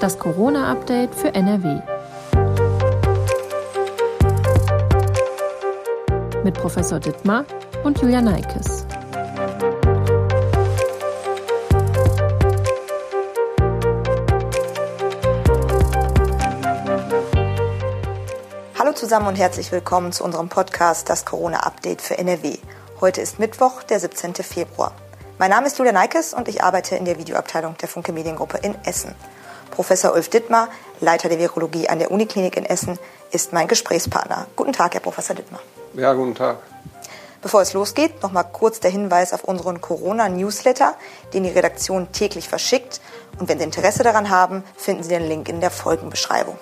Das Corona-Update für NRW. Mit Professor Dittmar und Julia Neikes. Hallo zusammen und herzlich willkommen zu unserem Podcast Das Corona-Update für NRW. Heute ist Mittwoch, der 17. Februar. Mein Name ist Julia Neikes und ich arbeite in der Videoabteilung der Funke Mediengruppe in Essen. Professor Ulf Dittmar, Leiter der Virologie an der Uniklinik in Essen, ist mein Gesprächspartner. Guten Tag, Herr Professor Dittmar. Ja, guten Tag. Bevor es losgeht, noch mal kurz der Hinweis auf unseren Corona-Newsletter, den die Redaktion täglich verschickt. Und wenn Sie Interesse daran haben, finden Sie den Link in der Folgenbeschreibung.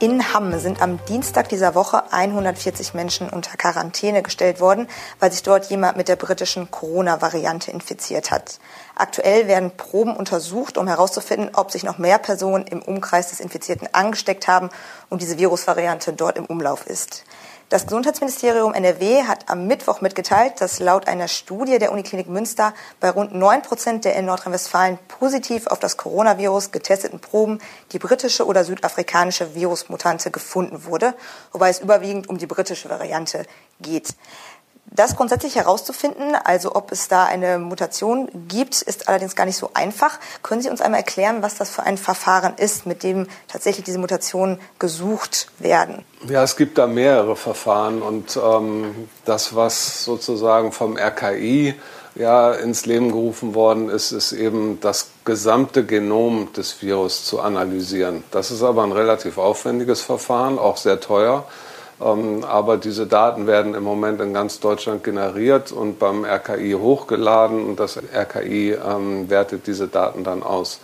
In Hamm sind am Dienstag dieser Woche 140 Menschen unter Quarantäne gestellt worden, weil sich dort jemand mit der britischen Corona-Variante infiziert hat. Aktuell werden Proben untersucht, um herauszufinden, ob sich noch mehr Personen im Umkreis des Infizierten angesteckt haben und diese Virusvariante dort im Umlauf ist. Das Gesundheitsministerium NRW hat am Mittwoch mitgeteilt, dass laut einer Studie der Uniklinik Münster bei rund 9 Prozent der in Nordrhein-Westfalen positiv auf das Coronavirus getesteten Proben die britische oder südafrikanische Virusmutante gefunden wurde, wobei es überwiegend um die britische Variante geht. Das grundsätzlich herauszufinden, also ob es da eine Mutation gibt, ist allerdings gar nicht so einfach. Können Sie uns einmal erklären, was das für ein Verfahren ist, mit dem tatsächlich diese Mutationen gesucht werden? Ja, es gibt da mehrere Verfahren und ähm, das, was sozusagen vom RKI ja ins Leben gerufen worden ist, ist eben das gesamte Genom des Virus zu analysieren. Das ist aber ein relativ aufwendiges Verfahren, auch sehr teuer. Ähm, aber diese Daten werden im Moment in ganz Deutschland generiert und beim RKI hochgeladen und das RKI ähm, wertet diese Daten dann aus.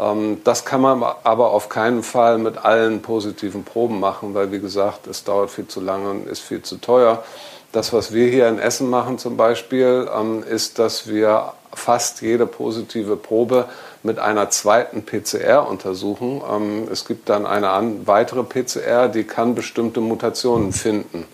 Ähm, das kann man aber auf keinen Fall mit allen positiven Proben machen, weil wie gesagt, es dauert viel zu lange und ist viel zu teuer. Das, was wir hier in Essen machen zum Beispiel, ist, dass wir fast jede positive Probe mit einer zweiten PCR untersuchen. Ähm, es gibt dann eine weitere PCR, die kann bestimmte Mutationen finden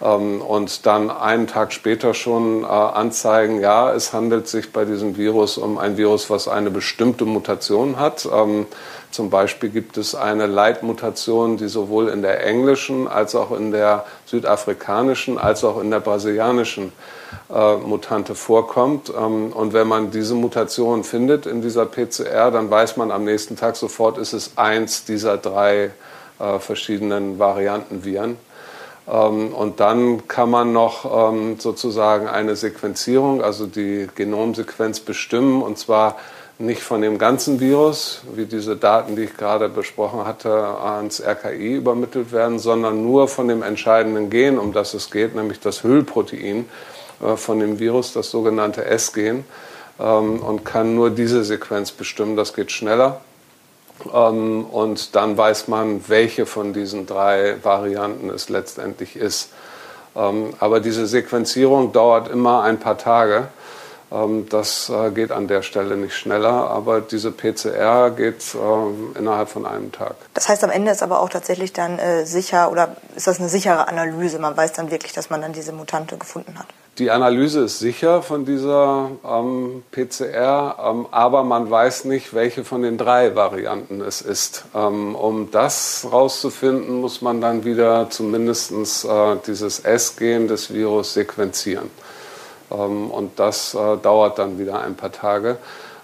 und dann einen Tag später schon äh, anzeigen, ja, es handelt sich bei diesem Virus um ein Virus, was eine bestimmte Mutation hat. Ähm, zum Beispiel gibt es eine Leitmutation, die sowohl in der englischen als auch in der südafrikanischen als auch in der brasilianischen äh, Mutante vorkommt. Ähm, und wenn man diese Mutation findet in dieser PCR, dann weiß man am nächsten Tag sofort, ist es eins dieser drei äh, verschiedenen Variantenviren. Ähm, und dann kann man noch ähm, sozusagen eine Sequenzierung, also die Genomsequenz bestimmen, und zwar nicht von dem ganzen Virus, wie diese Daten, die ich gerade besprochen hatte, ans RKI übermittelt werden, sondern nur von dem entscheidenden Gen, um das es geht, nämlich das Hüllprotein äh, von dem Virus, das sogenannte S-Gen, ähm, und kann nur diese Sequenz bestimmen. Das geht schneller. Ähm, und dann weiß man, welche von diesen drei Varianten es letztendlich ist. Ähm, aber diese Sequenzierung dauert immer ein paar Tage. Ähm, das äh, geht an der Stelle nicht schneller, aber diese PCR geht innerhalb von einem Tag. Das heißt, am Ende ist aber auch tatsächlich dann äh, sicher oder ist das eine sichere Analyse? Man weiß dann wirklich, dass man dann diese Mutante gefunden hat. Die Analyse ist sicher von dieser ähm, PCR, ähm, aber man weiß nicht, welche von den drei Varianten es ist. Ähm, um das herauszufinden, muss man dann wieder zumindest äh, dieses S-Gen des Virus sequenzieren. Ähm, und das äh, dauert dann wieder ein paar Tage.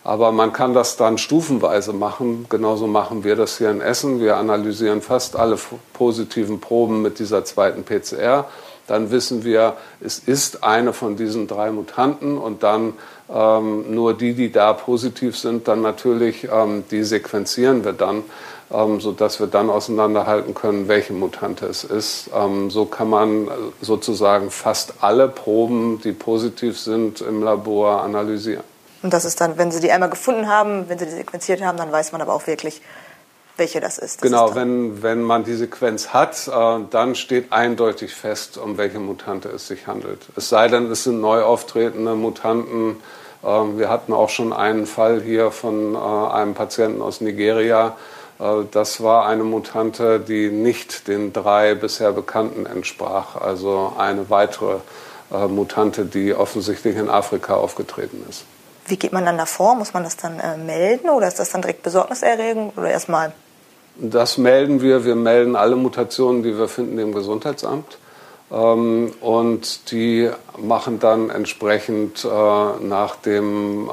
Aber man kann das dann stufenweise machen. Genauso machen wir das hier in Essen. Wir analysieren fast alle positiven Proben mit dieser zweiten PCR. Dann wissen wir, es ist eine von diesen drei Mutanten und dann ähm, nur die, die da positiv sind, dann natürlich, ähm, die sequenzieren wir dann, ähm, sodass wir dann auseinanderhalten können, welche Mutante es ist. Ähm, so kann man sozusagen fast alle Proben, die positiv sind, im Labor analysieren. Und das ist dann, wenn Sie die einmal gefunden haben, wenn Sie die sequenziert haben, dann weiß man aber auch wirklich, welche das ist. Das genau, ist wenn, wenn man die Sequenz hat, äh, dann steht eindeutig fest, um welche Mutante es sich handelt. Es sei denn, es sind neu auftretende Mutanten. Äh, wir hatten auch schon einen Fall hier von äh, einem Patienten aus Nigeria. Äh, das war eine Mutante, die nicht den drei bisher bekannten entsprach. Also eine weitere äh, Mutante, die offensichtlich in Afrika aufgetreten ist. Wie geht man dann davor? Muss man das dann äh, melden oder ist das dann direkt besorgniserregend oder erstmal? Das melden wir. Wir melden alle Mutationen, die wir finden, dem Gesundheitsamt. Ähm, und die machen dann entsprechend äh, nach dem, äh,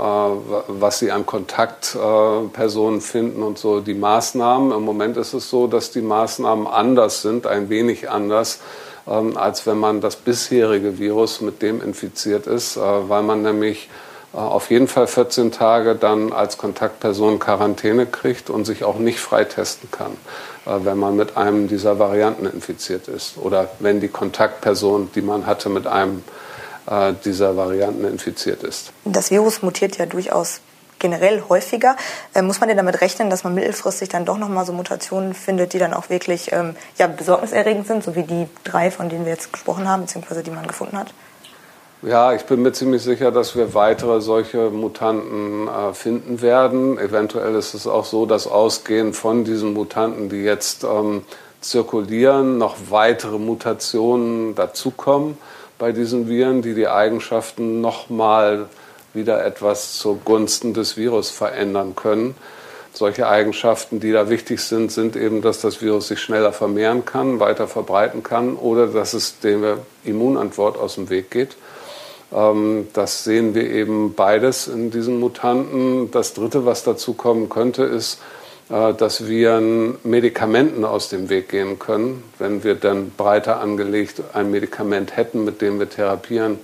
was sie an Kontaktpersonen äh, finden und so, die Maßnahmen. Im Moment ist es so, dass die Maßnahmen anders sind, ein wenig anders, ähm, als wenn man das bisherige Virus mit dem infiziert ist, äh, weil man nämlich auf jeden Fall 14 Tage dann als Kontaktperson Quarantäne kriegt und sich auch nicht freitesten kann, äh, wenn man mit einem dieser Varianten infiziert ist oder wenn die Kontaktperson, die man hatte, mit einem äh, dieser Varianten infiziert ist. Das Virus mutiert ja durchaus generell häufiger. muss man denn damit rechnen, dass man mittelfristig dann doch nochmal so Mutationen findet, die dann auch wirklich ähm, ja, besorgniserregend sind, so wie die drei, von denen wir jetzt gesprochen haben, beziehungsweise die man gefunden hat? Ja, ich bin mir ziemlich sicher, dass wir weitere solche Mutanten äh, finden werden. Eventuell ist es auch so, dass ausgehend von diesen Mutanten, die jetzt ähm, zirkulieren, noch weitere Mutationen dazukommen bei diesen Viren, die die Eigenschaften nochmal wieder etwas zugunsten des Virus verändern können. Solche Eigenschaften, die da wichtig sind, sind eben, dass das Virus sich schneller vermehren kann, weiter verbreiten kann oder dass es der Immunantwort aus dem Weg geht. Ähm, das sehen wir eben beides in diesen Mutanten. Das Dritte, was dazu kommen könnte, ist, äh, dass wir Medikamenten aus dem Weg gehen können. Wenn wir dann breiter angelegt ein Medikament hätten, mit dem wir therapieren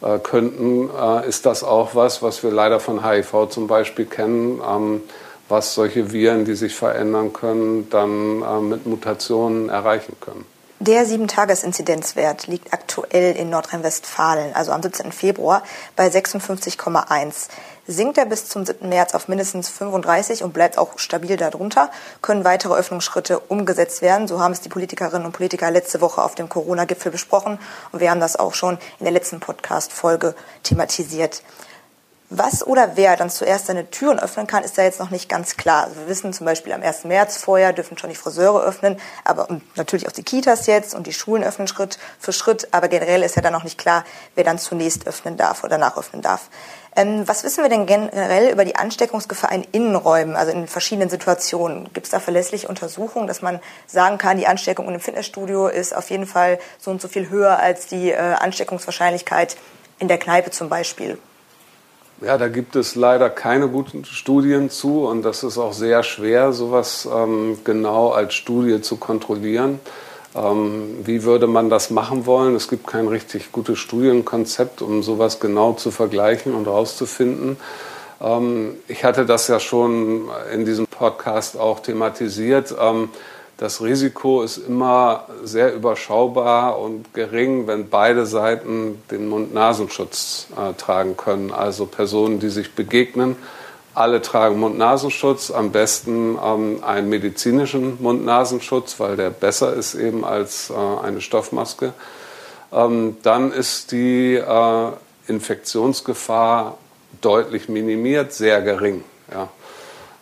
äh, könnten, äh, ist das auch was, was wir leider von HIV zum Beispiel kennen, ähm, was solche Viren, die sich verändern können, dann mit Mutationen erreichen können. Der 7-Tages-Inzidenzwert liegt aktuell in Nordrhein-Westfalen, also am 17. Februar, bei 56,1. Sinkt er bis zum 7. März auf mindestens 35 und bleibt auch stabil darunter, können weitere Öffnungsschritte umgesetzt werden. So haben es die Politikerinnen und Politiker letzte Woche auf dem Corona-Gipfel besprochen und wir haben das auch schon in der letzten Podcast-Folge thematisiert. Was oder wer dann zuerst seine Türen öffnen kann, ist da jetzt noch nicht ganz klar. Also wir wissen zum Beispiel am 1. März vorher dürfen schon die Friseure öffnen, aber natürlich auch die Kitas jetzt und die Schulen öffnen Schritt für Schritt. Aber generell ist ja dann noch nicht klar, wer dann zunächst öffnen darf oder nachöffnen darf. Ähm, was wissen wir denn generell über die Ansteckungsgefahr in Innenräumen, also in verschiedenen Situationen? Gibt es da verlässliche Untersuchungen, dass man sagen kann, die Ansteckung in einem Fitnessstudio ist auf jeden Fall so und so viel höher als die äh, Ansteckungswahrscheinlichkeit in der Kneipe zum Beispiel? Ja, da gibt es leider keine guten Studien zu und das ist auch sehr schwer, sowas ähm, genau als Studie zu kontrollieren. Ähm, wie würde man das machen wollen? Es gibt kein richtig gutes Studienkonzept, um sowas genau zu vergleichen und herauszufinden. Ähm, ich hatte das ja schon in diesem Podcast auch thematisiert. Das Risiko ist immer sehr überschaubar und gering, wenn beide Seiten den Mund-Nasenschutz äh, tragen können. Also Personen, die sich begegnen, alle tragen Mund-Nasenschutz, am besten ähm, einen medizinischen Mund-Nasenschutz, weil der besser ist eben als äh, eine Stoffmaske. Ähm, dann ist die äh, Infektionsgefahr deutlich minimiert, sehr gering. Ja.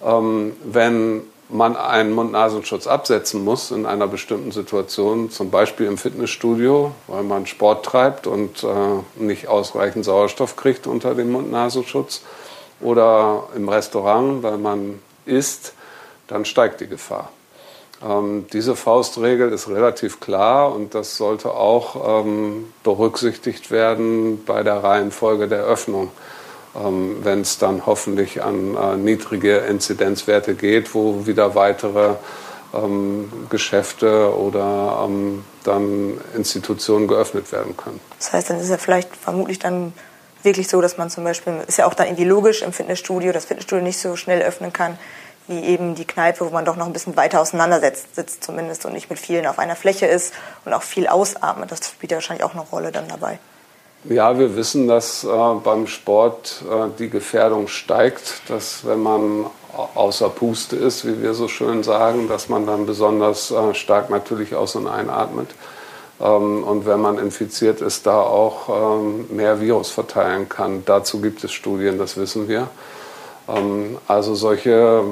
Ähm, wenn man einen Mund-Nasenschutz absetzen muss in einer bestimmten Situation, zum Beispiel im Fitnessstudio, weil man Sport treibt und äh, nicht ausreichend Sauerstoff kriegt unter dem Mund-Nasenschutz, oder im Restaurant, weil man isst, dann steigt die Gefahr. Ähm, diese Faustregel ist relativ klar und das sollte auch ähm, berücksichtigt werden bei der Reihenfolge der Öffnung, wenn es dann hoffentlich an äh, niedrige Inzidenzwerte geht, wo wieder weitere ähm, Geschäfte oder ähm, dann Institutionen geöffnet werden können. Das heißt, dann ist ja vielleicht vermutlich dann wirklich so, dass man zum Beispiel, ist ja auch dann irgendwie logisch im Fitnessstudio, das Fitnessstudio nicht so schnell öffnen kann, wie eben die Kneipe, wo man doch noch ein bisschen weiter auseinandersetzt, sitzt zumindest und nicht mit vielen auf einer Fläche ist und auch viel ausatmet. Das spielt ja wahrscheinlich auch eine Rolle dann dabei. Ja, wir wissen, dass äh, beim Sport äh, die Gefährdung steigt, dass wenn man außer Puste ist, wie wir so schön sagen, dass man dann besonders äh, stark natürlich aus- und einatmet. Ähm, und wenn man infiziert ist, da auch ähm, mehr Virus verteilen kann. Dazu gibt es Studien, das wissen wir. Ähm, also solche,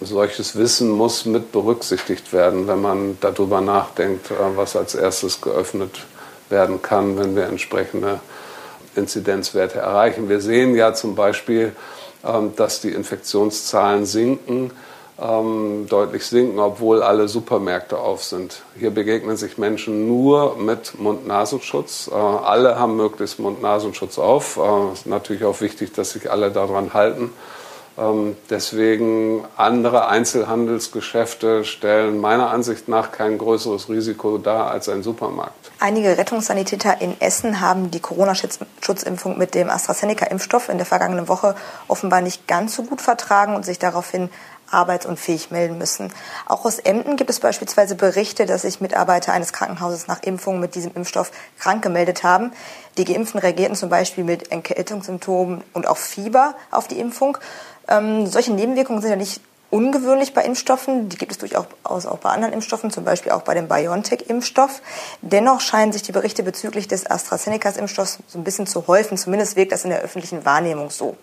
solches Wissen muss mit berücksichtigt werden, wenn man darüber nachdenkt, äh, was als erstes geöffnet werden kann, wenn wir entsprechende Inzidenzwerte erreichen. Wir sehen ja zum Beispiel, ähm, dass die Infektionszahlen sinken ähm, deutlich sinken, obwohl alle Supermärkte auf sind. Hier begegnen sich Menschen nur mit Mund-Nasenschutz. Äh, alle haben möglichst Mund-Nasenschutz auf. Äh, ist natürlich auch wichtig, dass sich alle daran halten. Ähm, deswegen andere Einzelhandelsgeschäfte stellen meiner Ansicht nach kein größeres Risiko dar als ein Supermarkt. Einige Rettungssanitäter in Essen haben die Corona-Schutzimpfung mit dem AstraZeneca-Impfstoff in der vergangenen Woche offenbar nicht ganz so gut vertragen und sich daraufhin arbeitsunfähig melden müssen. Auch aus Emden gibt es beispielsweise Berichte, dass sich Mitarbeiter eines Krankenhauses nach Impfung mit diesem Impfstoff krank gemeldet haben. Die Geimpften reagierten zum Beispiel mit Erkältungssymptomen und auch Fieber auf die Impfung. Ähm, solche Nebenwirkungen sind ja nicht ungewöhnlich bei Impfstoffen. Die gibt es durchaus auch bei anderen Impfstoffen, zum Beispiel auch bei dem BioNTech-Impfstoff. Dennoch scheinen sich die Berichte bezüglich des AstraZeneca-Impfstoffs so ein bisschen zu häufen. Zumindest wirkt das in der öffentlichen Wahrnehmung so.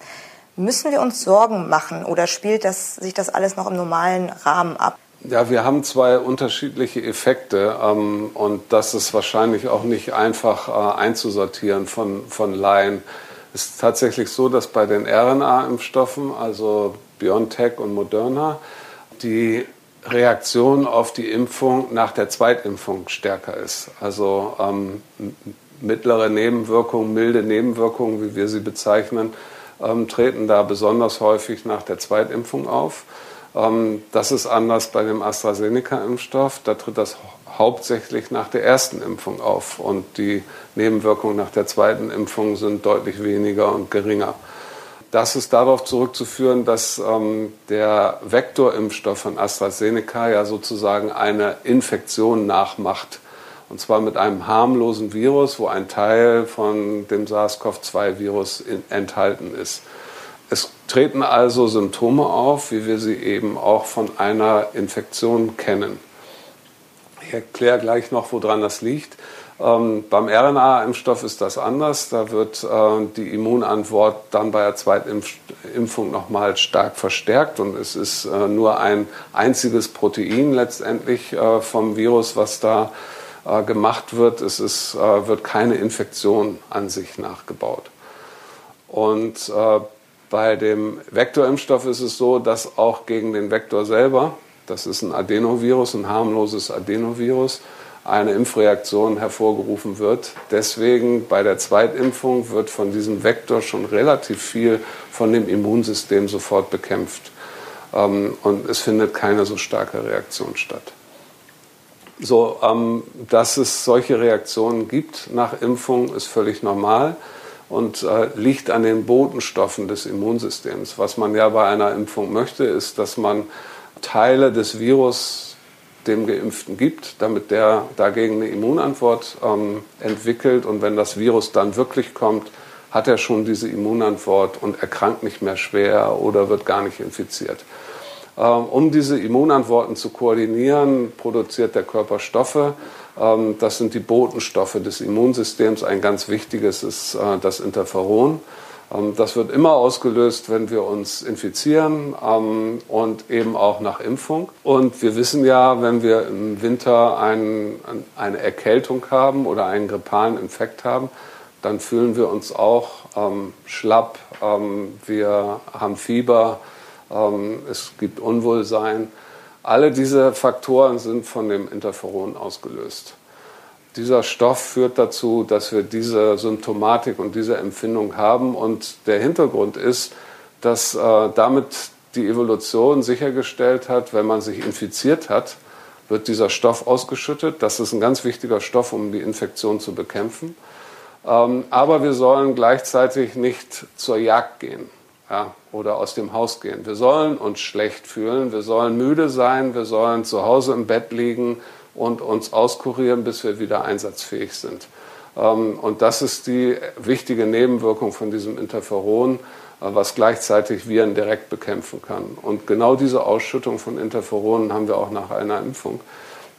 Müssen wir uns Sorgen machen oder spielt das, sich das alles noch im normalen Rahmen ab? Ja, wir haben zwei unterschiedliche Effekte ähm, und das ist wahrscheinlich auch nicht einfach äh, einzusortieren von, von Laien. Es ist tatsächlich so, dass bei den RNA-Impfstoffen, also BioNTech und Moderna, die Reaktion auf die Impfung nach der Zweitimpfung stärker ist. Also ähm, mittlere Nebenwirkungen, milde Nebenwirkungen, wie wir sie bezeichnen, ähm, treten da besonders häufig nach der Zweitimpfung auf. Ähm, das ist anders bei dem AstraZeneca-Impfstoff. Da tritt das hauptsächlich nach der ersten Impfung auf und die Nebenwirkungen nach der zweiten Impfung sind deutlich weniger und geringer. Das ist darauf zurückzuführen, dass ähm, der Vektorimpfstoff von AstraZeneca ja sozusagen eine Infektion nachmacht und zwar mit einem harmlosen Virus, wo ein Teil von dem SARS-CoV-2-Virus enthalten ist. Es treten also Symptome auf, wie wir sie eben auch von einer Infektion kennen. Ich erkläre gleich noch, woran das liegt. Ähm, beim RNA-Impfstoff ist das anders. Da wird äh, die Immunantwort dann bei der Zweitimpfung nochmal stark verstärkt und es ist äh, nur ein einziges Protein letztendlich äh, vom Virus, was da äh, gemacht wird. Es ist, äh, wird keine Infektion an sich nachgebaut. Und äh, bei dem Vektorimpfstoff ist es so, dass auch gegen den Vektor selber, das ist ein Adenovirus, ein harmloses Adenovirus, eine Impfreaktion hervorgerufen wird. Deswegen bei der Zweitimpfung wird von diesem Vektor schon relativ viel von dem Immunsystem sofort bekämpft. Ähm, und es findet keine so starke Reaktion statt. So, ähm, dass es solche Reaktionen gibt nach Impfung, ist völlig normal und äh, liegt an den Botenstoffen des Immunsystems. Was man ja bei einer Impfung möchte, ist, dass man Teile des Virus dem Geimpften gibt, damit der dagegen eine Immunantwort ähm, entwickelt. Und wenn das Virus dann wirklich kommt, hat er schon diese Immunantwort und erkrankt nicht mehr schwer oder wird gar nicht infiziert. Ähm, um diese Immunantworten zu koordinieren, produziert der Körper Stoffe. Ähm, das sind die Botenstoffe des Immunsystems. Ein ganz wichtiges ist äh, das Interferon. Ähm, das wird immer ausgelöst, wenn wir uns infizieren und eben auch nach Impfung. Und wir wissen ja, wenn wir im Winter ein, eine Erkältung haben oder einen grippalen Infekt haben, dann fühlen wir uns auch schlapp, wir haben Fieber, ähm, es gibt Unwohlsein. Alle diese Faktoren sind von dem Interferon ausgelöst. Dieser Stoff führt dazu, dass wir diese Symptomatik und diese Empfindung haben. Und der Hintergrund ist, dass äh, damit die Evolution sichergestellt hat, wenn man sich infiziert hat, wird dieser Stoff ausgeschüttet. Das ist ein ganz wichtiger Stoff, um die Infektion zu bekämpfen. Ähm, aber wir sollen gleichzeitig nicht zur Jagd gehen ja, oder aus dem Haus gehen. Wir sollen uns schlecht fühlen, wir sollen müde sein, wir sollen zu Hause im Bett liegen und uns auskurieren, bis wir wieder einsatzfähig sind. Ähm, und das ist die wichtige Nebenwirkung von diesem Interferon, äh, was gleichzeitig Viren direkt bekämpfen kann. Und genau diese Ausschüttung von Interferonen haben wir auch nach einer Impfung.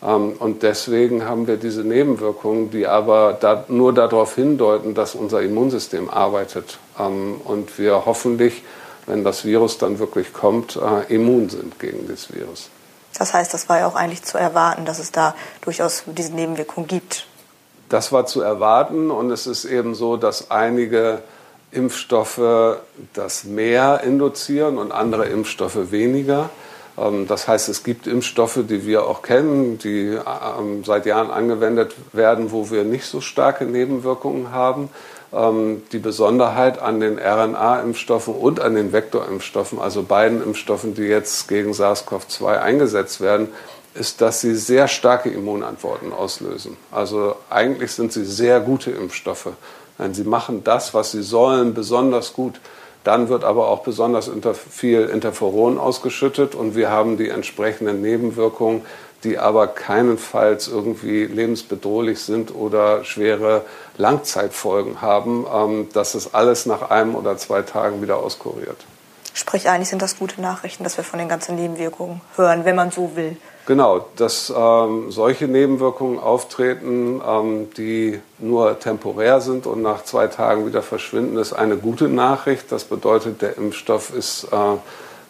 Ähm, und deswegen haben wir diese Nebenwirkungen, die aber nur darauf hindeuten, dass unser Immunsystem arbeitet ähm, und wir hoffentlich, wenn das Virus dann wirklich kommt, äh, immun sind gegen das Virus. Das heißt, das war ja auch eigentlich zu erwarten, dass es da durchaus diese Nebenwirkungen gibt. Das war zu erwarten und es ist eben so, dass einige Impfstoffe das mehr induzieren und andere Impfstoffe weniger. Ähm, das heißt, es gibt Impfstoffe, die wir auch kennen, die ähm, seit Jahren angewendet werden, wo wir nicht so starke Nebenwirkungen haben. Ähm, die Besonderheit an den RNA-Impfstoffen und an den Vektorimpfstoffen, also beiden Impfstoffen, die jetzt gegen SARS-CoV-2 eingesetzt werden, ist, dass sie sehr starke Immunantworten auslösen. Also eigentlich sind sie sehr gute Impfstoffe. Sie machen das, was sie sollen, besonders gut. Dann wird aber auch besonders viel Interferon ausgeschüttet und wir haben die entsprechenden Nebenwirkungen, die aber keinenfalls irgendwie lebensbedrohlich sind oder schwere Langzeitfolgen haben. Ähm, das ist alles nach einem oder zwei Tagen wieder auskuriert. Sprich, eigentlich sind das gute Nachrichten, dass wir von den ganzen Nebenwirkungen hören, wenn man so will. Genau, dass ähm, solche Nebenwirkungen auftreten, ähm, die nur temporär sind und nach zwei Tagen wieder verschwinden, ist eine gute Nachricht. Das bedeutet, der Impfstoff ist äh,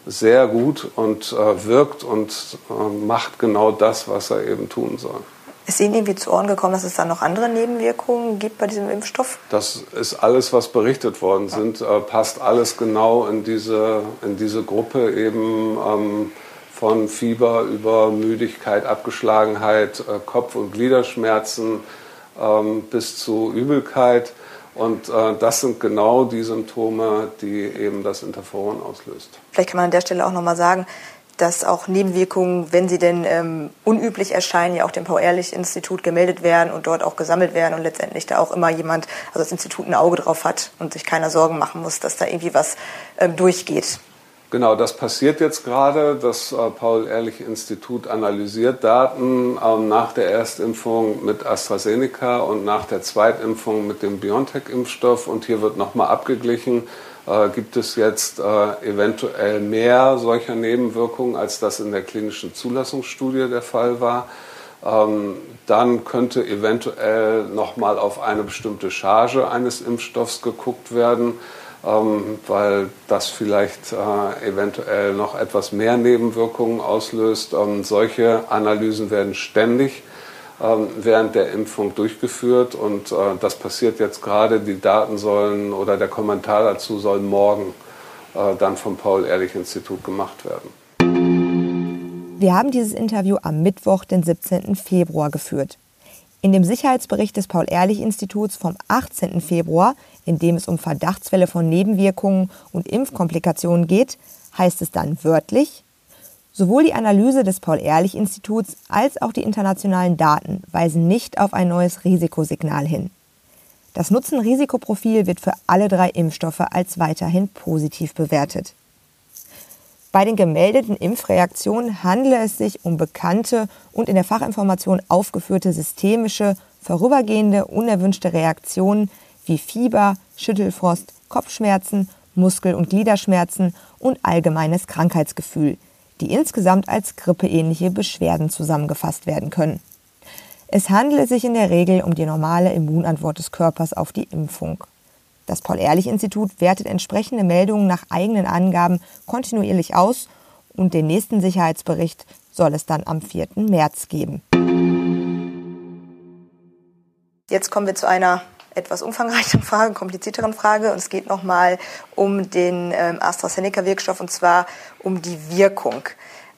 sehr gut und äh, wirkt und äh, macht genau das, was er eben tun soll. Ist Ihnen irgendwie zu Ohren gekommen, dass es da noch andere Nebenwirkungen gibt bei diesem Impfstoff? Das ist alles, was berichtet worden sind, äh, passt alles genau in diese, in diese Gruppe eben. Ähm, von Fieber über Müdigkeit, Abgeschlagenheit, äh, Kopf- und Gliederschmerzen ähm, bis zu Übelkeit. Und äh, das sind genau die Symptome, die eben das Interferon auslöst. Vielleicht kann man an der Stelle auch nochmal sagen, dass auch Nebenwirkungen, wenn sie denn ähm, unüblich erscheinen, ja auch dem Paul-Ehrlich-Institut gemeldet werden und dort auch gesammelt werden und letztendlich da auch immer jemand, also das Institut ein Auge drauf hat und sich keiner Sorgen machen muss, dass da irgendwie was ähm, durchgeht. Genau, das passiert jetzt gerade. Das äh, Paul-Ehrlich-Institut analysiert Daten ähm, nach der Erstimpfung mit AstraZeneca und nach der Zweitimpfung mit dem BioNTech-Impfstoff. Und hier wird nochmal abgeglichen, äh, gibt es jetzt äh, eventuell mehr solcher Nebenwirkungen, als das in der klinischen Zulassungsstudie der Fall war. Ähm, dann könnte eventuell nochmal auf eine bestimmte Charge eines Impfstoffs geguckt werden ähm, weil das vielleicht äh, eventuell noch etwas mehr Nebenwirkungen auslöst. Ähm, solche Analysen werden ständig ähm, während der Impfung durchgeführt und äh, das passiert jetzt gerade. Die Daten sollen oder der Kommentar dazu soll morgen äh, dann vom Paul-Ehrlich-Institut gemacht werden. Wir haben dieses Interview am Mittwoch, den 17. Februar geführt. In dem Sicherheitsbericht des Paul-Ehrlich-Instituts vom 18. Februar, in dem es um Verdachtsfälle von Nebenwirkungen und Impfkomplikationen geht, heißt es dann wörtlich, sowohl die Analyse des Paul-Ehrlich-Instituts als auch die internationalen Daten weisen nicht auf ein neues Risikosignal hin. Das Nutzen-Risikoprofil wird für alle drei Impfstoffe als weiterhin positiv bewertet. Bei den gemeldeten Impfreaktionen handele es sich um bekannte und in der Fachinformation aufgeführte systemische, vorübergehende, unerwünschte Reaktionen wie Fieber, Schüttelfrost, Kopfschmerzen, Muskel- und Gliederschmerzen und allgemeines Krankheitsgefühl, die insgesamt als grippeähnliche Beschwerden zusammengefasst werden können. Es handele sich in der Regel um die normale Immunantwort des Körpers auf die Impfung. Das Paul-Ehrlich-Institut wertet entsprechende Meldungen nach eigenen Angaben kontinuierlich aus und den nächsten Sicherheitsbericht soll es dann am 4. März geben. Jetzt kommen wir zu einer etwas umfangreicheren Frage, komplizierteren Frage. Und es geht nochmal um den ähm, AstraZeneca-Wirkstoff und zwar um die Wirkung.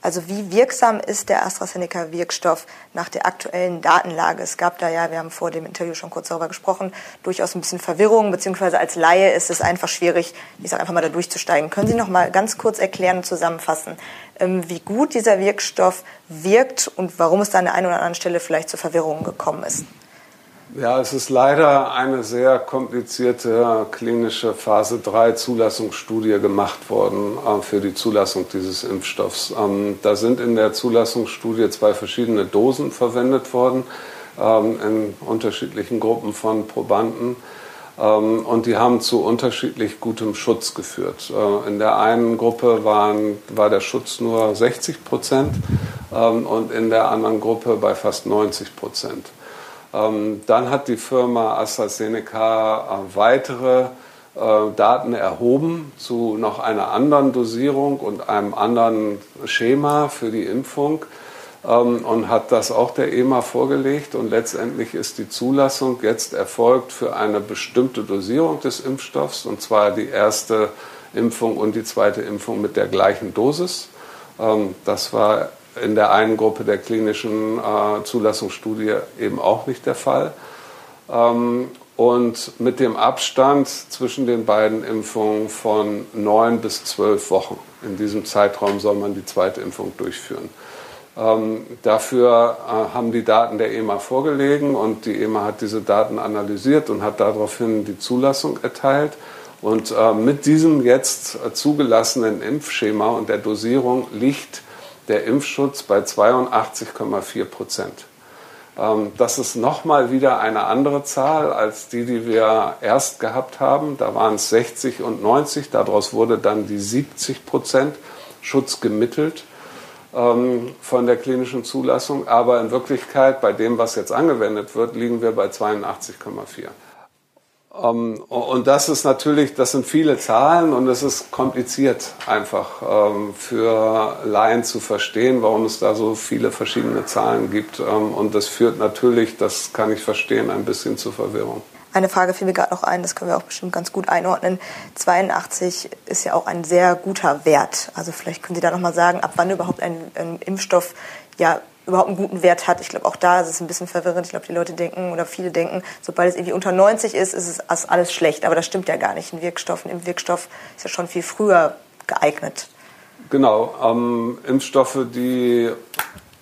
Also wie wirksam ist der AstraZeneca-Wirkstoff nach der aktuellen Datenlage? Es gab da ja, wir haben vor dem Interview schon kurz darüber gesprochen, durchaus ein bisschen Verwirrung, beziehungsweise als Laie ist es einfach schwierig, ich sage einfach mal da durchzusteigen. Können Sie noch mal ganz kurz erklären und zusammenfassen, ähm, wie gut dieser Wirkstoff wirkt und warum es da an der einen oder anderen Stelle vielleicht zu Verwirrungen gekommen ist? Ja, es ist leider eine sehr komplizierte klinische Phase 3 Zulassungsstudie gemacht worden äh, für die Zulassung dieses Impfstoffs. Ähm, da sind in der Zulassungsstudie zwei verschiedene Dosen verwendet worden ähm, in unterschiedlichen Gruppen von Probanden. Ähm, und die haben zu unterschiedlich gutem Schutz geführt. Äh, in der einen Gruppe waren, war der Schutz nur 60 Prozent und in der anderen Gruppe bei fast 90 Prozent. Ähm, dann hat die Firma AstraZeneca äh, weitere äh, Daten erhoben zu noch einer anderen Dosierung und einem anderen Schema für die Impfung ähm, und hat das auch der EMA vorgelegt. Und letztendlich ist die Zulassung jetzt erfolgt für eine bestimmte Dosierung des Impfstoffs, und zwar die erste Impfung und die zweite Impfung mit der gleichen Dosis. Ähm, das war in der einen Gruppe der klinischen äh, Zulassungsstudie eben auch nicht der Fall. Ähm, und mit dem Abstand zwischen den beiden Impfungen von neun bis zwölf Wochen. In diesem Zeitraum soll man die zweite Impfung durchführen. Ähm, dafür äh, haben die Daten der EMA vorgelegen und die EMA hat diese Daten analysiert und hat daraufhin die Zulassung erteilt. Und äh, mit diesem jetzt äh, zugelassenen Impfschema und der Dosierung liegt der Impfschutz bei 82,4 Prozent. Ähm, das ist nochmal wieder eine andere Zahl als die, die wir erst gehabt haben. Da waren es 60 und 90. Daraus wurde dann die 70 Prozent Schutz gemittelt ähm, von der klinischen Zulassung. Aber in Wirklichkeit, bei dem, was jetzt angewendet wird, liegen wir bei 82,4. Ähm, und das ist natürlich, das sind viele Zahlen und es ist kompliziert einfach ähm, für Laien zu verstehen, warum es da so viele verschiedene Zahlen gibt. Ähm, und das führt natürlich, das kann ich verstehen, ein bisschen zu Verwirrung. Eine Frage fiel mir gerade noch ein, das können wir auch bestimmt ganz gut einordnen. 82 ist ja auch ein sehr guter Wert. Also vielleicht können Sie da nochmal sagen, ab wann überhaupt ein, ein Impfstoff ja überhaupt einen guten Wert hat. Ich glaube, auch da ist es ein bisschen verwirrend. Ich glaube, die Leute denken oder viele denken, sobald es irgendwie unter 90 ist, ist es alles schlecht. Aber das stimmt ja gar nicht. Ein Wirkstoff, ein Impfwirkstoff ist ja schon viel früher geeignet. Genau. Ähm, Impfstoffe, die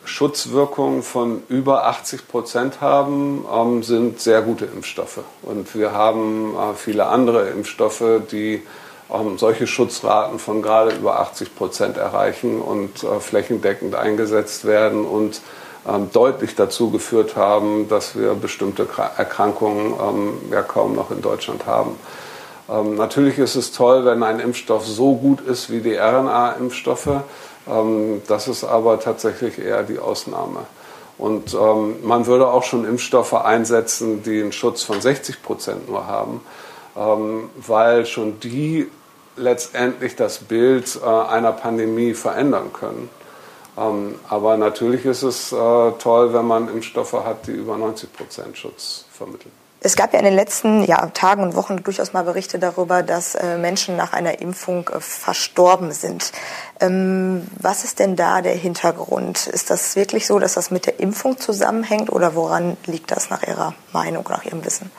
Schutzwirkung von über 80 Prozent haben, ähm, sind sehr gute Impfstoffe. Und wir haben äh, viele andere Impfstoffe, die solche Schutzraten von gerade über 80 Prozent erreichen und äh, flächendeckend eingesetzt werden und ähm, deutlich dazu geführt haben, dass wir bestimmte Erkrankungen ähm, ja kaum noch in Deutschland haben. Ähm, natürlich ist es toll, wenn ein Impfstoff so gut ist wie die RNA-Impfstoffe. Das ist aber tatsächlich eher die Ausnahme. Und man würde auch schon Impfstoffe einsetzen, die einen Schutz von 60 Prozent nur haben ähm, weil schon die letztendlich das Bild äh, einer Pandemie verändern können. Ähm, aber natürlich ist es äh, toll, wenn man Impfstoffe hat, die über 90 Prozent Schutz vermitteln. Es gab ja in den letzten ja, Tagen und Wochen durchaus mal Berichte darüber, dass äh, Menschen nach einer Impfung äh, verstorben sind. Ähm, was ist denn da der Hintergrund? Ist das wirklich so, dass das mit der Impfung zusammenhängt oder woran liegt das nach Ihrer Meinung, nach Ihrem Wissen?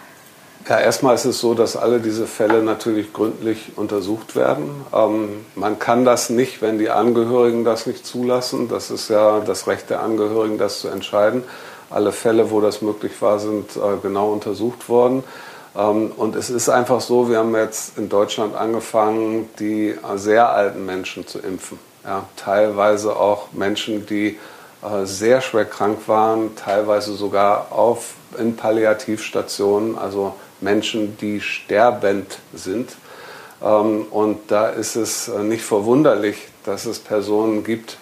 Ja, erstmal ist es so, dass alle diese Fälle natürlich gründlich untersucht werden. Ähm, man kann das nicht, wenn die Angehörigen das nicht zulassen. Das ist ja das Recht der Angehörigen, das zu entscheiden. Alle Fälle, wo das möglich war, sind äh, genau untersucht worden. Ähm, und es ist einfach so, wir haben jetzt in Deutschland angefangen, die sehr alten Menschen zu impfen. Ja, teilweise auch Menschen, die äh, sehr schwer krank waren, teilweise sogar auf, in Palliativstationen, also Menschen, die sterbend sind. Ähm, und da ist es äh, nicht verwunderlich, dass es Personen gibt,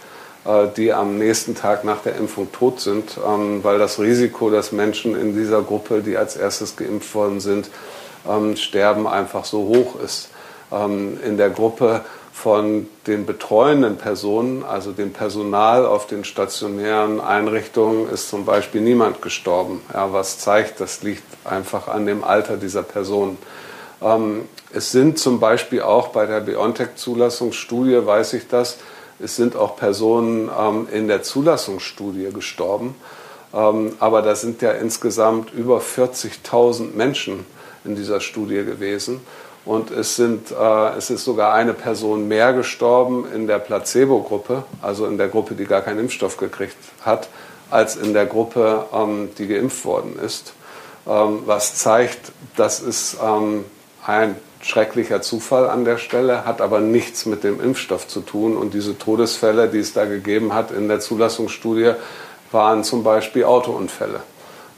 äh, die am nächsten Tag nach der Impfung tot sind, ähm, weil das Risiko, dass Menschen in dieser Gruppe, die als erstes geimpft worden sind, ähm, sterben, einfach so hoch ist. In der Gruppe von den betreuenden Personen, also dem Personal auf den stationären Einrichtungen, ist zum Beispiel niemand gestorben. Ja, was zeigt, das liegt einfach an dem Alter dieser Personen. Ähm, es sind zum Beispiel auch bei der BioNTech-Zulassungsstudie, weiß ich das, Es sind auch Personen ähm, in der Zulassungsstudie gestorben. Ähm, aber da sind ja insgesamt über 40.000 Menschen in dieser Studie gewesen. Und es, sind, äh, es ist sogar eine Person mehr gestorben in der Placebo-Gruppe, also in der Gruppe, die gar keinen Impfstoff gekriegt hat, als in der Gruppe, ähm, die geimpft worden ist. Ähm, was zeigt, das ist ähm, ein schrecklicher Zufall an der Stelle, hat aber nichts mit dem Impfstoff zu tun. Und diese Todesfälle, die es da gegeben hat in der Zulassungsstudie, waren zum Beispiel Autounfälle.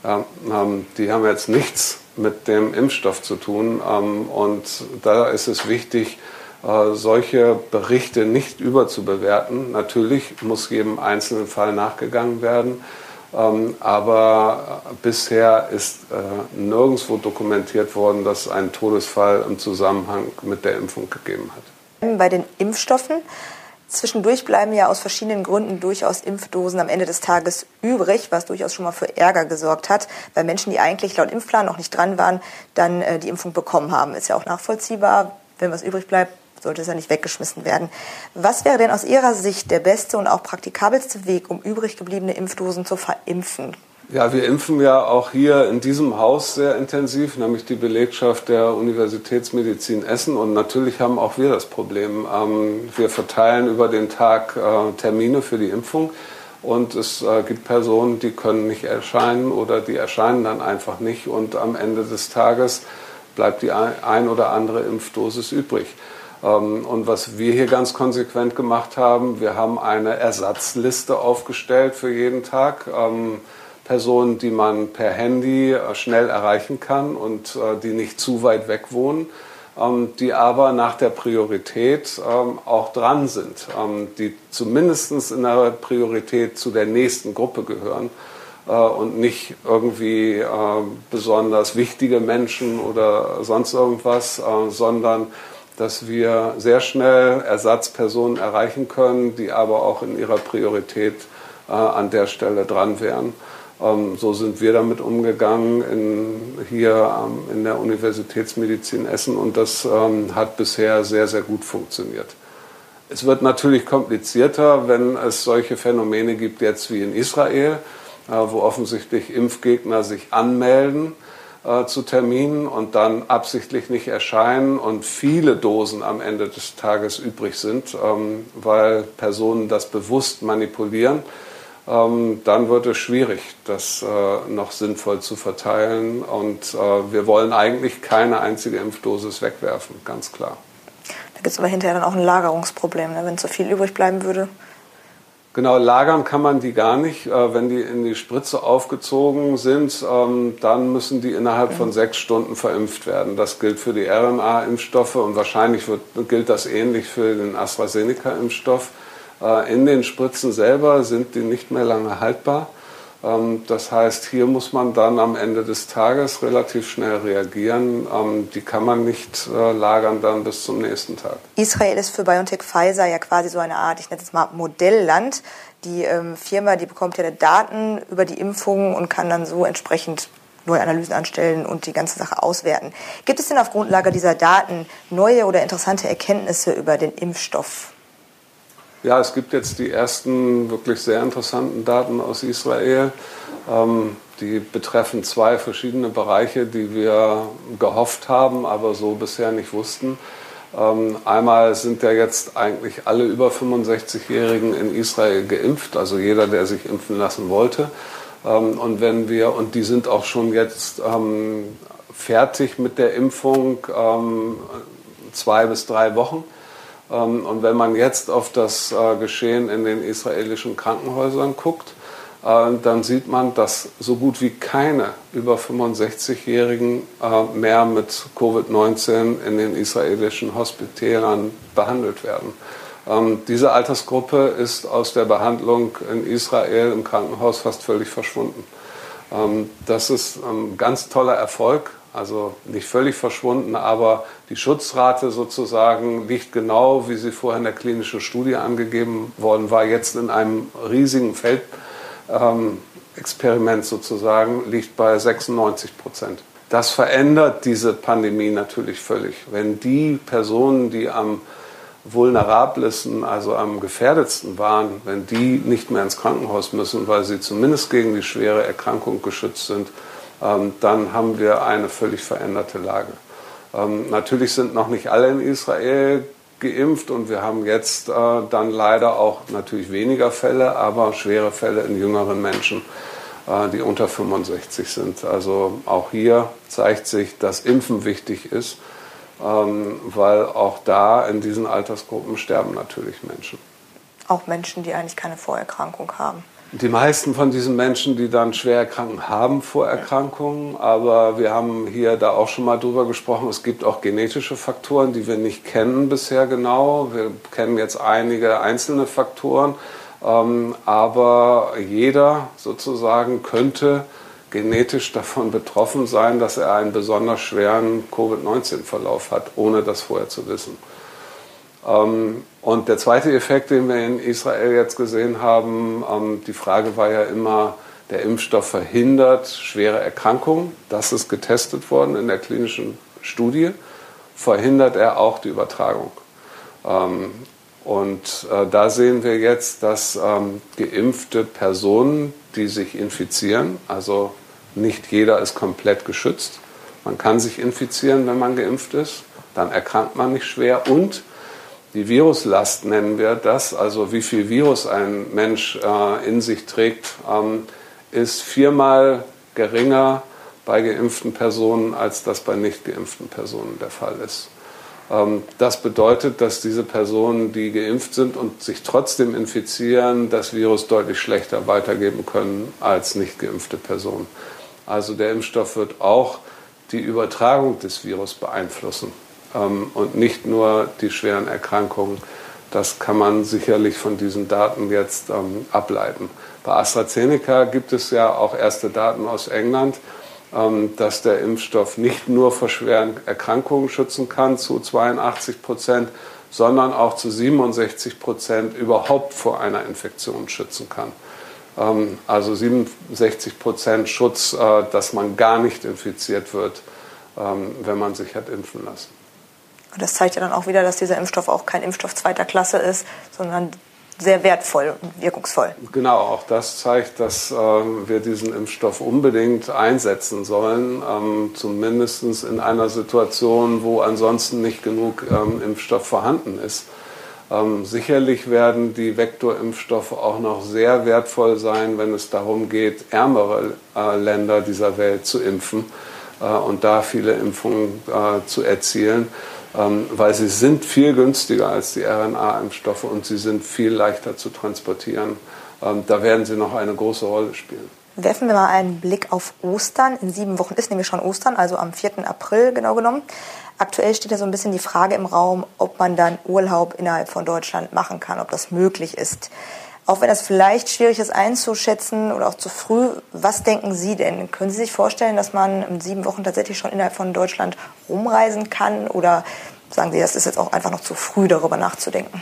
Ähm, die haben jetzt nichts mit dem Impfstoff zu tun. Ähm, und da ist es wichtig, äh, solche Berichte nicht überzubewerten. Natürlich muss jedem einzelnen Fall nachgegangen werden. Ähm, aber bisher ist äh, nirgendwo dokumentiert worden, dass es einen Todesfall im Zusammenhang mit der Impfung gegeben hat. Bei den Impfstoffen Zwischendurch bleiben ja aus verschiedenen Gründen durchaus Impfdosen am Ende des Tages übrig, was durchaus schon mal für Ärger gesorgt hat, weil Menschen, die eigentlich laut Impfplan noch nicht dran waren, dann äh, die Impfung bekommen haben. Ist ja auch nachvollziehbar. Wenn was übrig bleibt, sollte es ja nicht weggeschmissen werden. Was wäre denn aus Ihrer Sicht der beste und auch praktikabelste Weg, um übrig gebliebene Impfdosen zu verimpfen? Ja, wir impfen ja auch hier in diesem Haus sehr intensiv, nämlich die Belegschaft der Universitätsmedizin Essen. Und natürlich haben auch wir das Problem. Ähm, wir verteilen über den Tag äh, Termine für die Impfung. Und es äh, gibt Personen, die können nicht erscheinen oder die erscheinen dann einfach nicht. Und am Ende des Tages bleibt die ein oder andere Impfdosis übrig. Ähm, und was wir hier ganz konsequent gemacht haben, wir haben eine Ersatzliste aufgestellt für jeden Tag ähm, Personen, die man per Handy äh, schnell erreichen kann und äh, die nicht zu weit weg wohnen, ähm, die aber nach der Priorität ähm, auch dran sind, ähm, die zumindest in der Priorität zu der nächsten Gruppe gehören äh, und nicht irgendwie besonders wichtige Menschen oder sonst irgendwas, sondern dass wir sehr schnell Ersatzpersonen erreichen können, die aber auch in ihrer Priorität an der Stelle dran wären. Ähm, so sind wir damit umgegangen in, hier ähm, in der Universitätsmedizin Essen und das ähm, hat bisher sehr, sehr gut funktioniert. Es wird natürlich komplizierter, wenn es solche Phänomene gibt jetzt wie in Israel, äh, wo offensichtlich Impfgegner sich anmelden äh, zu Terminen und dann absichtlich nicht erscheinen und viele Dosen am Ende des Tages übrig sind, ähm, weil Personen das bewusst manipulieren dann wird es schwierig, das äh, noch sinnvoll zu verteilen. Und äh, wir wollen eigentlich keine einzige Impfdosis wegwerfen, ganz klar. Da gibt es aber hinterher dann auch ein Lagerungsproblem, ne? wenn zu viel übrig bleiben würde. Genau, lagern kann man die gar nicht. Äh, wenn die in die Spritze aufgezogen sind, ähm, dann müssen die innerhalb von sechs Stunden verimpft werden. Das gilt für die RNA-Impfstoffe und wahrscheinlich wird, gilt das ähnlich für den AstraZeneca-Impfstoff. Äh, in den Spritzen selber sind die nicht mehr lange haltbar. Ähm, das heißt, hier muss man dann am Ende des Tages relativ schnell reagieren. Ähm, die kann man nicht äh, lagern dann bis zum nächsten Tag. Israel ist für BioNTech Pfizer ja quasi so eine Art, ich nenne es mal Modellland. Die ähm, Firma, die bekommt ja Daten über die Impfungen und kann dann so entsprechend neue Analysen anstellen und die ganze Sache auswerten. Gibt es denn auf Grundlage dieser Daten neue oder interessante Erkenntnisse über den Impfstoff? Ja, es gibt jetzt die ersten wirklich sehr interessanten Daten aus Israel. Ähm, die betreffen zwei verschiedene Bereiche, die wir gehofft haben, aber so bisher nicht wussten. Ähm, einmal sind ja jetzt eigentlich alle über 65-Jährigen in Israel geimpft, also jeder, der sich impfen lassen wollte. Ähm, und wenn wir, und die sind auch schon jetzt ähm, fertig mit der Impfung, ähm, zwei bis drei Wochen. Ähm, und wenn man jetzt auf das äh, Geschehen in den israelischen Krankenhäusern guckt, äh, dann sieht man, dass so gut wie keine über 65-Jährigen äh, mehr mit Covid-19 in den israelischen Hospitälern behandelt werden. Ähm, diese Altersgruppe ist aus der Behandlung in Israel im Krankenhaus fast völlig verschwunden. Ähm, das ist ein ganz toller Erfolg also nicht völlig verschwunden, aber die Schutzrate sozusagen liegt genau, wie sie vorher in der klinischen Studie angegeben worden war, jetzt in einem riesigen Feldexperiment ähm, sozusagen, liegt bei 96 Prozent. Das verändert diese Pandemie natürlich völlig. Wenn die Personen, die am vulnerablesten, also am gefährdetsten waren, wenn die nicht mehr ins Krankenhaus müssen, weil sie zumindest gegen die schwere Erkrankung geschützt sind, dann haben wir eine völlig veränderte Lage. Ähm, natürlich sind noch nicht alle in Israel geimpft und wir haben jetzt äh, dann leider auch natürlich weniger Fälle, aber schwere Fälle in jüngeren Menschen, äh, die unter 65 sind. Also auch hier zeigt sich, dass Impfen wichtig ist, ähm, weil auch da in diesen Altersgruppen sterben natürlich Menschen. Auch Menschen, die eigentlich keine Vorerkrankung haben. Die meisten von diesen Menschen, die dann schwer erkranken, haben Vorerkrankungen. Aber wir haben hier da auch schon mal drüber gesprochen. Es gibt auch genetische Faktoren, die wir nicht kennen bisher genau. Wir kennen jetzt einige einzelne Faktoren. Ähm, aber jeder sozusagen könnte genetisch davon betroffen sein, dass er einen besonders schweren Covid-19-Verlauf hat, ohne das vorher zu wissen. Ähm, und der zweite Effekt, den wir in Israel jetzt gesehen haben, ähm, die Frage war ja immer, der Impfstoff verhindert schwere Erkrankungen. Das ist getestet worden in der klinischen Studie. Verhindert er auch die Übertragung. Ähm, und äh, da sehen wir jetzt, dass geimpfte Personen, die sich infizieren, also nicht jeder ist komplett geschützt. Man kann sich infizieren, wenn man geimpft ist. Dann erkrankt man nicht schwer und die Viruslast nennen wir das, also wie viel Virus ein Mensch äh, in sich trägt, ähm, ist viermal geringer bei geimpften Personen, als das bei nicht geimpften Personen der Fall ist. Ähm, das bedeutet, dass diese Personen, die geimpft sind und sich trotzdem infizieren, das Virus deutlich schlechter weitergeben können als nicht geimpfte Personen. Also der Impfstoff wird auch die Übertragung des Virus beeinflussen ähm, und nicht nur die schweren Erkrankungen. Das kann man sicherlich von diesen Daten jetzt ähm, ableiten. Bei AstraZeneca gibt es ja auch erste Daten aus England, ähm, dass der Impfstoff nicht nur vor schweren Erkrankungen schützen kann zu 82 Prozent, sondern auch zu 67 Prozent überhaupt vor einer Infektion schützen kann. Ähm, also 67 Prozent Schutz, äh, dass man gar nicht infiziert wird, ähm, wenn man sich hat impfen lassen. Und das zeigt ja dann auch wieder, dass dieser Impfstoff auch kein Impfstoff zweiter Klasse ist, sondern sehr wertvoll und wirkungsvoll. Genau, auch das zeigt, dass äh, wir diesen Impfstoff unbedingt einsetzen sollen, ähm, zumindest in einer Situation, wo ansonsten nicht genug ähm, Impfstoff vorhanden ist. Ähm, sicherlich werden die Vektorimpfstoffe auch noch sehr wertvoll sein, wenn es darum geht, ärmere äh, Länder dieser Welt zu impfen äh, und da viele Impfungen äh, zu erzielen. Ähm, weil sie sind viel günstiger als die RNA-Impfstoffe und sie sind viel leichter zu transportieren. Ähm, da werden sie noch eine große Rolle spielen. Werfen wir mal einen Blick auf Ostern. In sieben Wochen ist nämlich schon Ostern, also am 4. April genau genommen. Aktuell steht ja so ein bisschen die Frage im Raum, ob man dann Urlaub innerhalb von Deutschland machen kann, ob das möglich ist. Auch wenn das vielleicht schwierig ist einzuschätzen oder auch zu früh, was denken Sie denn? Können Sie sich vorstellen, dass man in sieben Wochen tatsächlich schon innerhalb von Deutschland rumreisen kann? Oder sagen Sie, das ist jetzt auch einfach noch zu früh, darüber nachzudenken?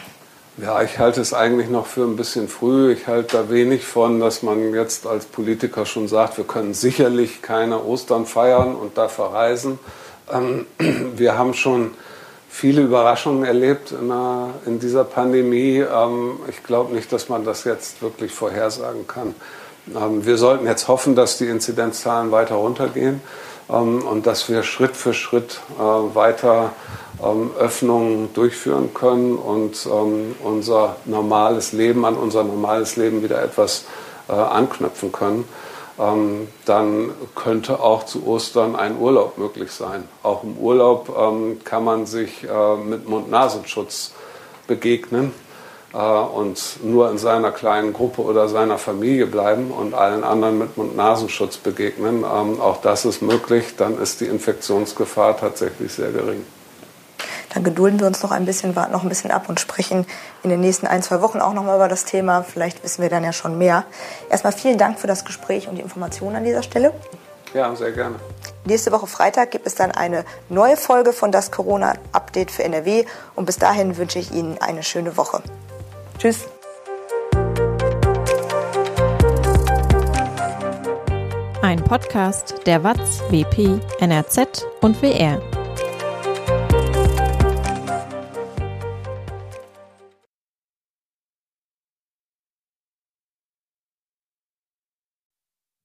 Ja, ich halte es eigentlich noch für ein bisschen früh. Ich halte da wenig von, dass man jetzt als Politiker schon sagt, wir können sicherlich keine Ostern feiern und da verreisen. Ähm, wir haben schon viele Überraschungen erlebt in, einer, in dieser Pandemie. Ähm, ich glaube nicht, dass man das jetzt wirklich vorhersagen kann. Ähm, wir sollten jetzt hoffen, dass die Inzidenzzahlen weiter runtergehen ähm, und dass wir Schritt für Schritt äh, weiter ähm, Öffnungen durchführen können und ähm, unser normales Leben an unser normales Leben wieder etwas äh, anknüpfen können ähm, dann könnte auch zu Ostern ein Urlaub möglich sein. Auch im Urlaub ähm, kann man sich äh, mit Mund-Nasenschutz begegnen äh, und nur in seiner kleinen Gruppe oder seiner Familie bleiben und allen anderen mit Mund-Nasenschutz begegnen. Ähm, auch das ist möglich, dann ist die Infektionsgefahr tatsächlich sehr gering dann gedulden wir uns noch ein bisschen, warten noch ein bisschen ab und sprechen in den nächsten ein, zwei Wochen auch nochmal über das Thema. Vielleicht wissen wir dann ja schon mehr. Erstmal vielen Dank für das Gespräch und die Informationen an dieser Stelle. Ja, sehr gerne. Nächste Woche Freitag gibt es dann eine neue Folge von das Corona-Update für NRW. Und bis dahin wünsche ich Ihnen eine schöne Woche. Tschüss. Ein Podcast der WAZ, WP, NRZ und WR.